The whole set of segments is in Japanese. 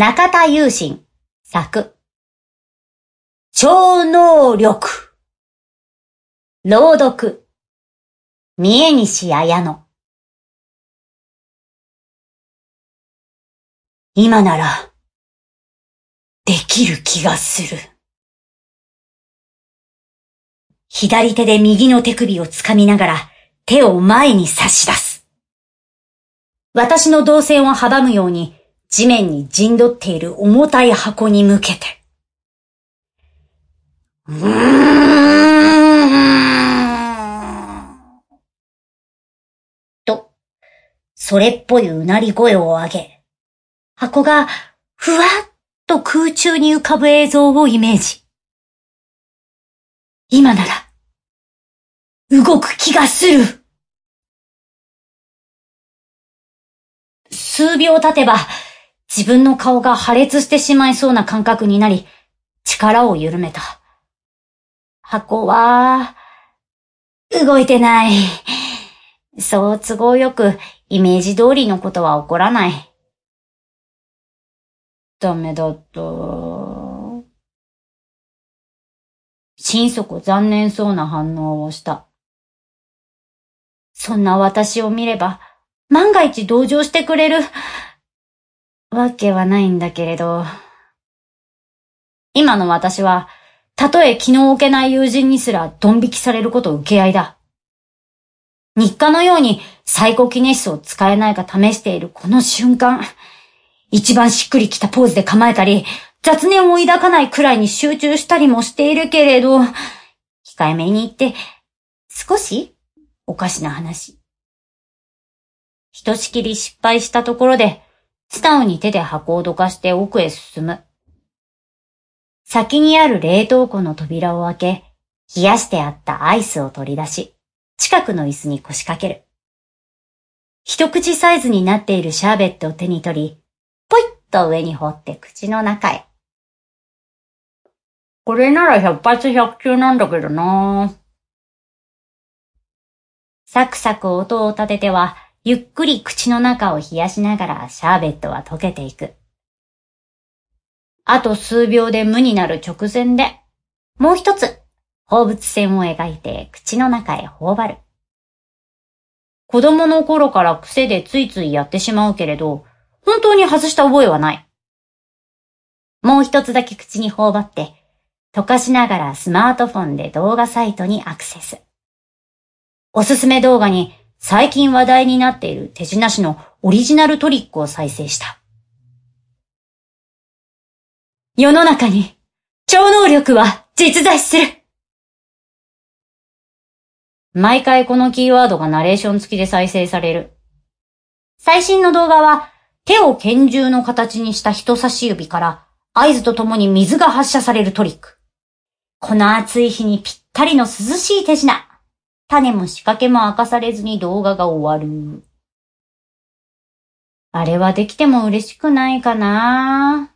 中田雄心。作。超能力。朗読。三重西綾乃。今なら、できる気がする。左手で右の手首を掴みながら手を前に差し出す。私の動線を阻むように地面に陣取っている重たい箱に向けて。うーん。と、それっぽいうなり声を上げ、箱がふわっと空中に浮かぶ映像をイメージ。今なら、動く気がする。数秒経てば、自分の顔が破裂してしまいそうな感覚になり、力を緩めた。箱は、動いてない。そう都合よくイメージ通りのことは起こらない。ダメだった。心底残念そうな反応をした。そんな私を見れば、万が一同情してくれる、わけはないんだけれど。今の私は、たとえ気の置けない友人にすらドン引きされること受け合いだ。日課のようにサイコキネシスを使えないか試しているこの瞬間、一番しっくりきたポーズで構えたり、雑念を抱かないくらいに集中したりもしているけれど、控えめに言って、少しおかしな話。ひとしきり失敗したところで、素直に手で箱をどかして奥へ進む。先にある冷凍庫の扉を開け、冷やしてあったアイスを取り出し、近くの椅子に腰掛ける。一口サイズになっているシャーベットを手に取り、ポイッと上に放って口の中へ。これなら百発百中なんだけどなサクサク音を立てては、ゆっくり口の中を冷やしながらシャーベットは溶けていく。あと数秒で無になる直前で、もう一つ、放物線を描いて口の中へ頬張る。子供の頃から癖でついついやってしまうけれど、本当に外した覚えはない。もう一つだけ口に頬張って、溶かしながらスマートフォンで動画サイトにアクセス。おすすめ動画に最近話題になっている手品師のオリジナルトリックを再生した。世の中に超能力は実在する毎回このキーワードがナレーション付きで再生される。最新の動画は手を拳銃の形にした人差し指から合図とともに水が発射されるトリック。この暑い日にぴったりの涼しい手品。種も仕掛けも明かされずに動画が終わる。あれはできても嬉しくないかな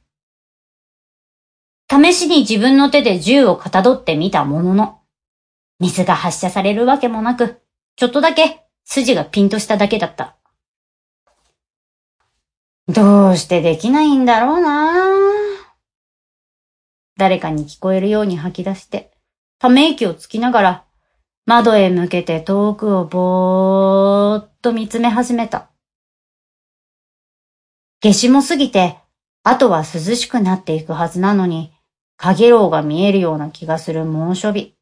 試しに自分の手で銃をかたどってみたものの、水が発射されるわけもなく、ちょっとだけ筋がピンとしただけだった。どうしてできないんだろうな誰かに聞こえるように吐き出して、ため息をつきながら、窓へ向けて遠くをぼーっと見つめ始めた。夏至も過ぎて、あとは涼しくなっていくはずなのに、影楼が見えるような気がする猛暑日。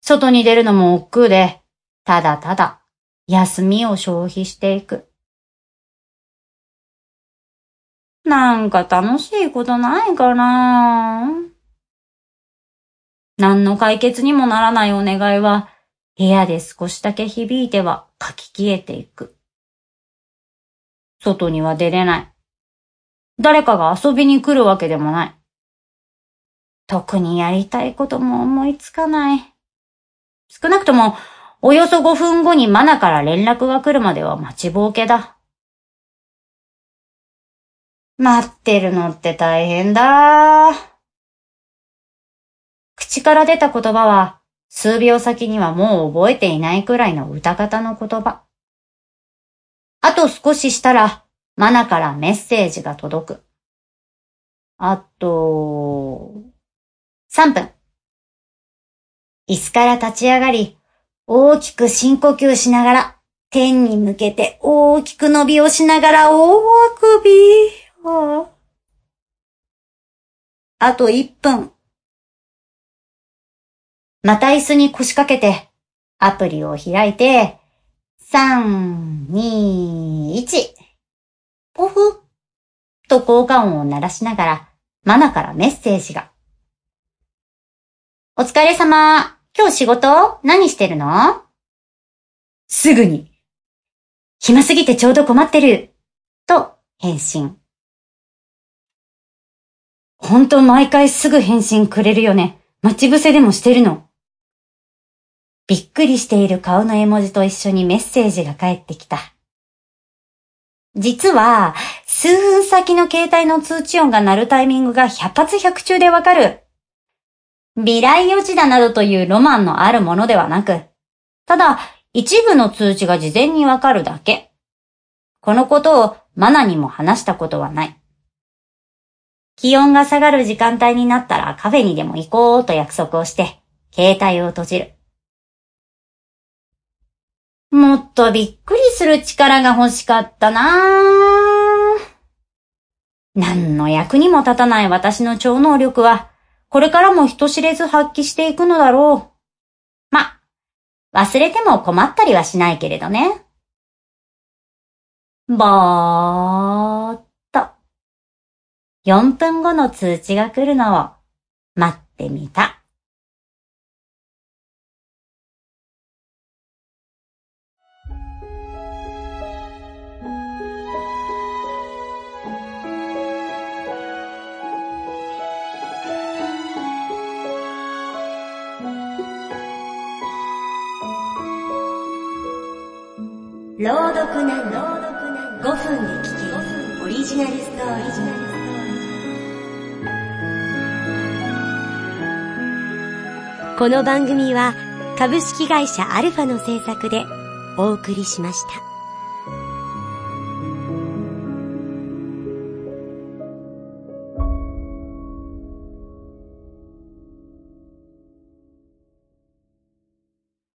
外に出るのも億劫で、ただただ休みを消費していく。なんか楽しいことないかなぁ何の解決にもならないお願いは、部屋で少しだけ響いては書き消えていく。外には出れない。誰かが遊びに来るわけでもない。特にやりたいことも思いつかない。少なくとも、およそ5分後にマナから連絡が来るまでは待ちぼうけだ。待ってるのって大変だ。口から出た言葉は、数秒先にはもう覚えていないくらいの歌方の言葉。あと少ししたら、マナからメッセージが届く。あと、3分。椅子から立ち上がり、大きく深呼吸しながら、天に向けて大きく伸びをしながら大あくび。あと1分。また椅子に腰掛けて、アプリを開いて、3、2、1。ポフと効果音を鳴らしながら、マナからメッセージが。お疲れ様。今日仕事何してるの？すぐに。暇すぎてちょうど困ってる。と返信。ほんと毎回すぐ返信くれるよね。待ち伏せでもしてるの。びっくりしている顔の絵文字と一緒にメッセージが返ってきた。実は、数分先の携帯の通知音が鳴るタイミングが百発百中でわかる。未来予知だなどというロマンのあるものではなく、ただ一部の通知が事前にわかるだけ。このことをマナにも話したことはない。気温が下がる時間帯になったらカフェにでも行こうと約束をして、携帯を閉じる。もっとびっくりする力が欲しかったなぁ。何の役にも立たない私の超能力は、これからも人知れず発揮していくのだろう。ま、忘れても困ったりはしないけれどね。ぼーっと。4分後の通知が来るのを待ってみた。朗読な朗読な5分で聞きオリジナルストーリーこの番組は株式会社アルファの制作でお送りしました。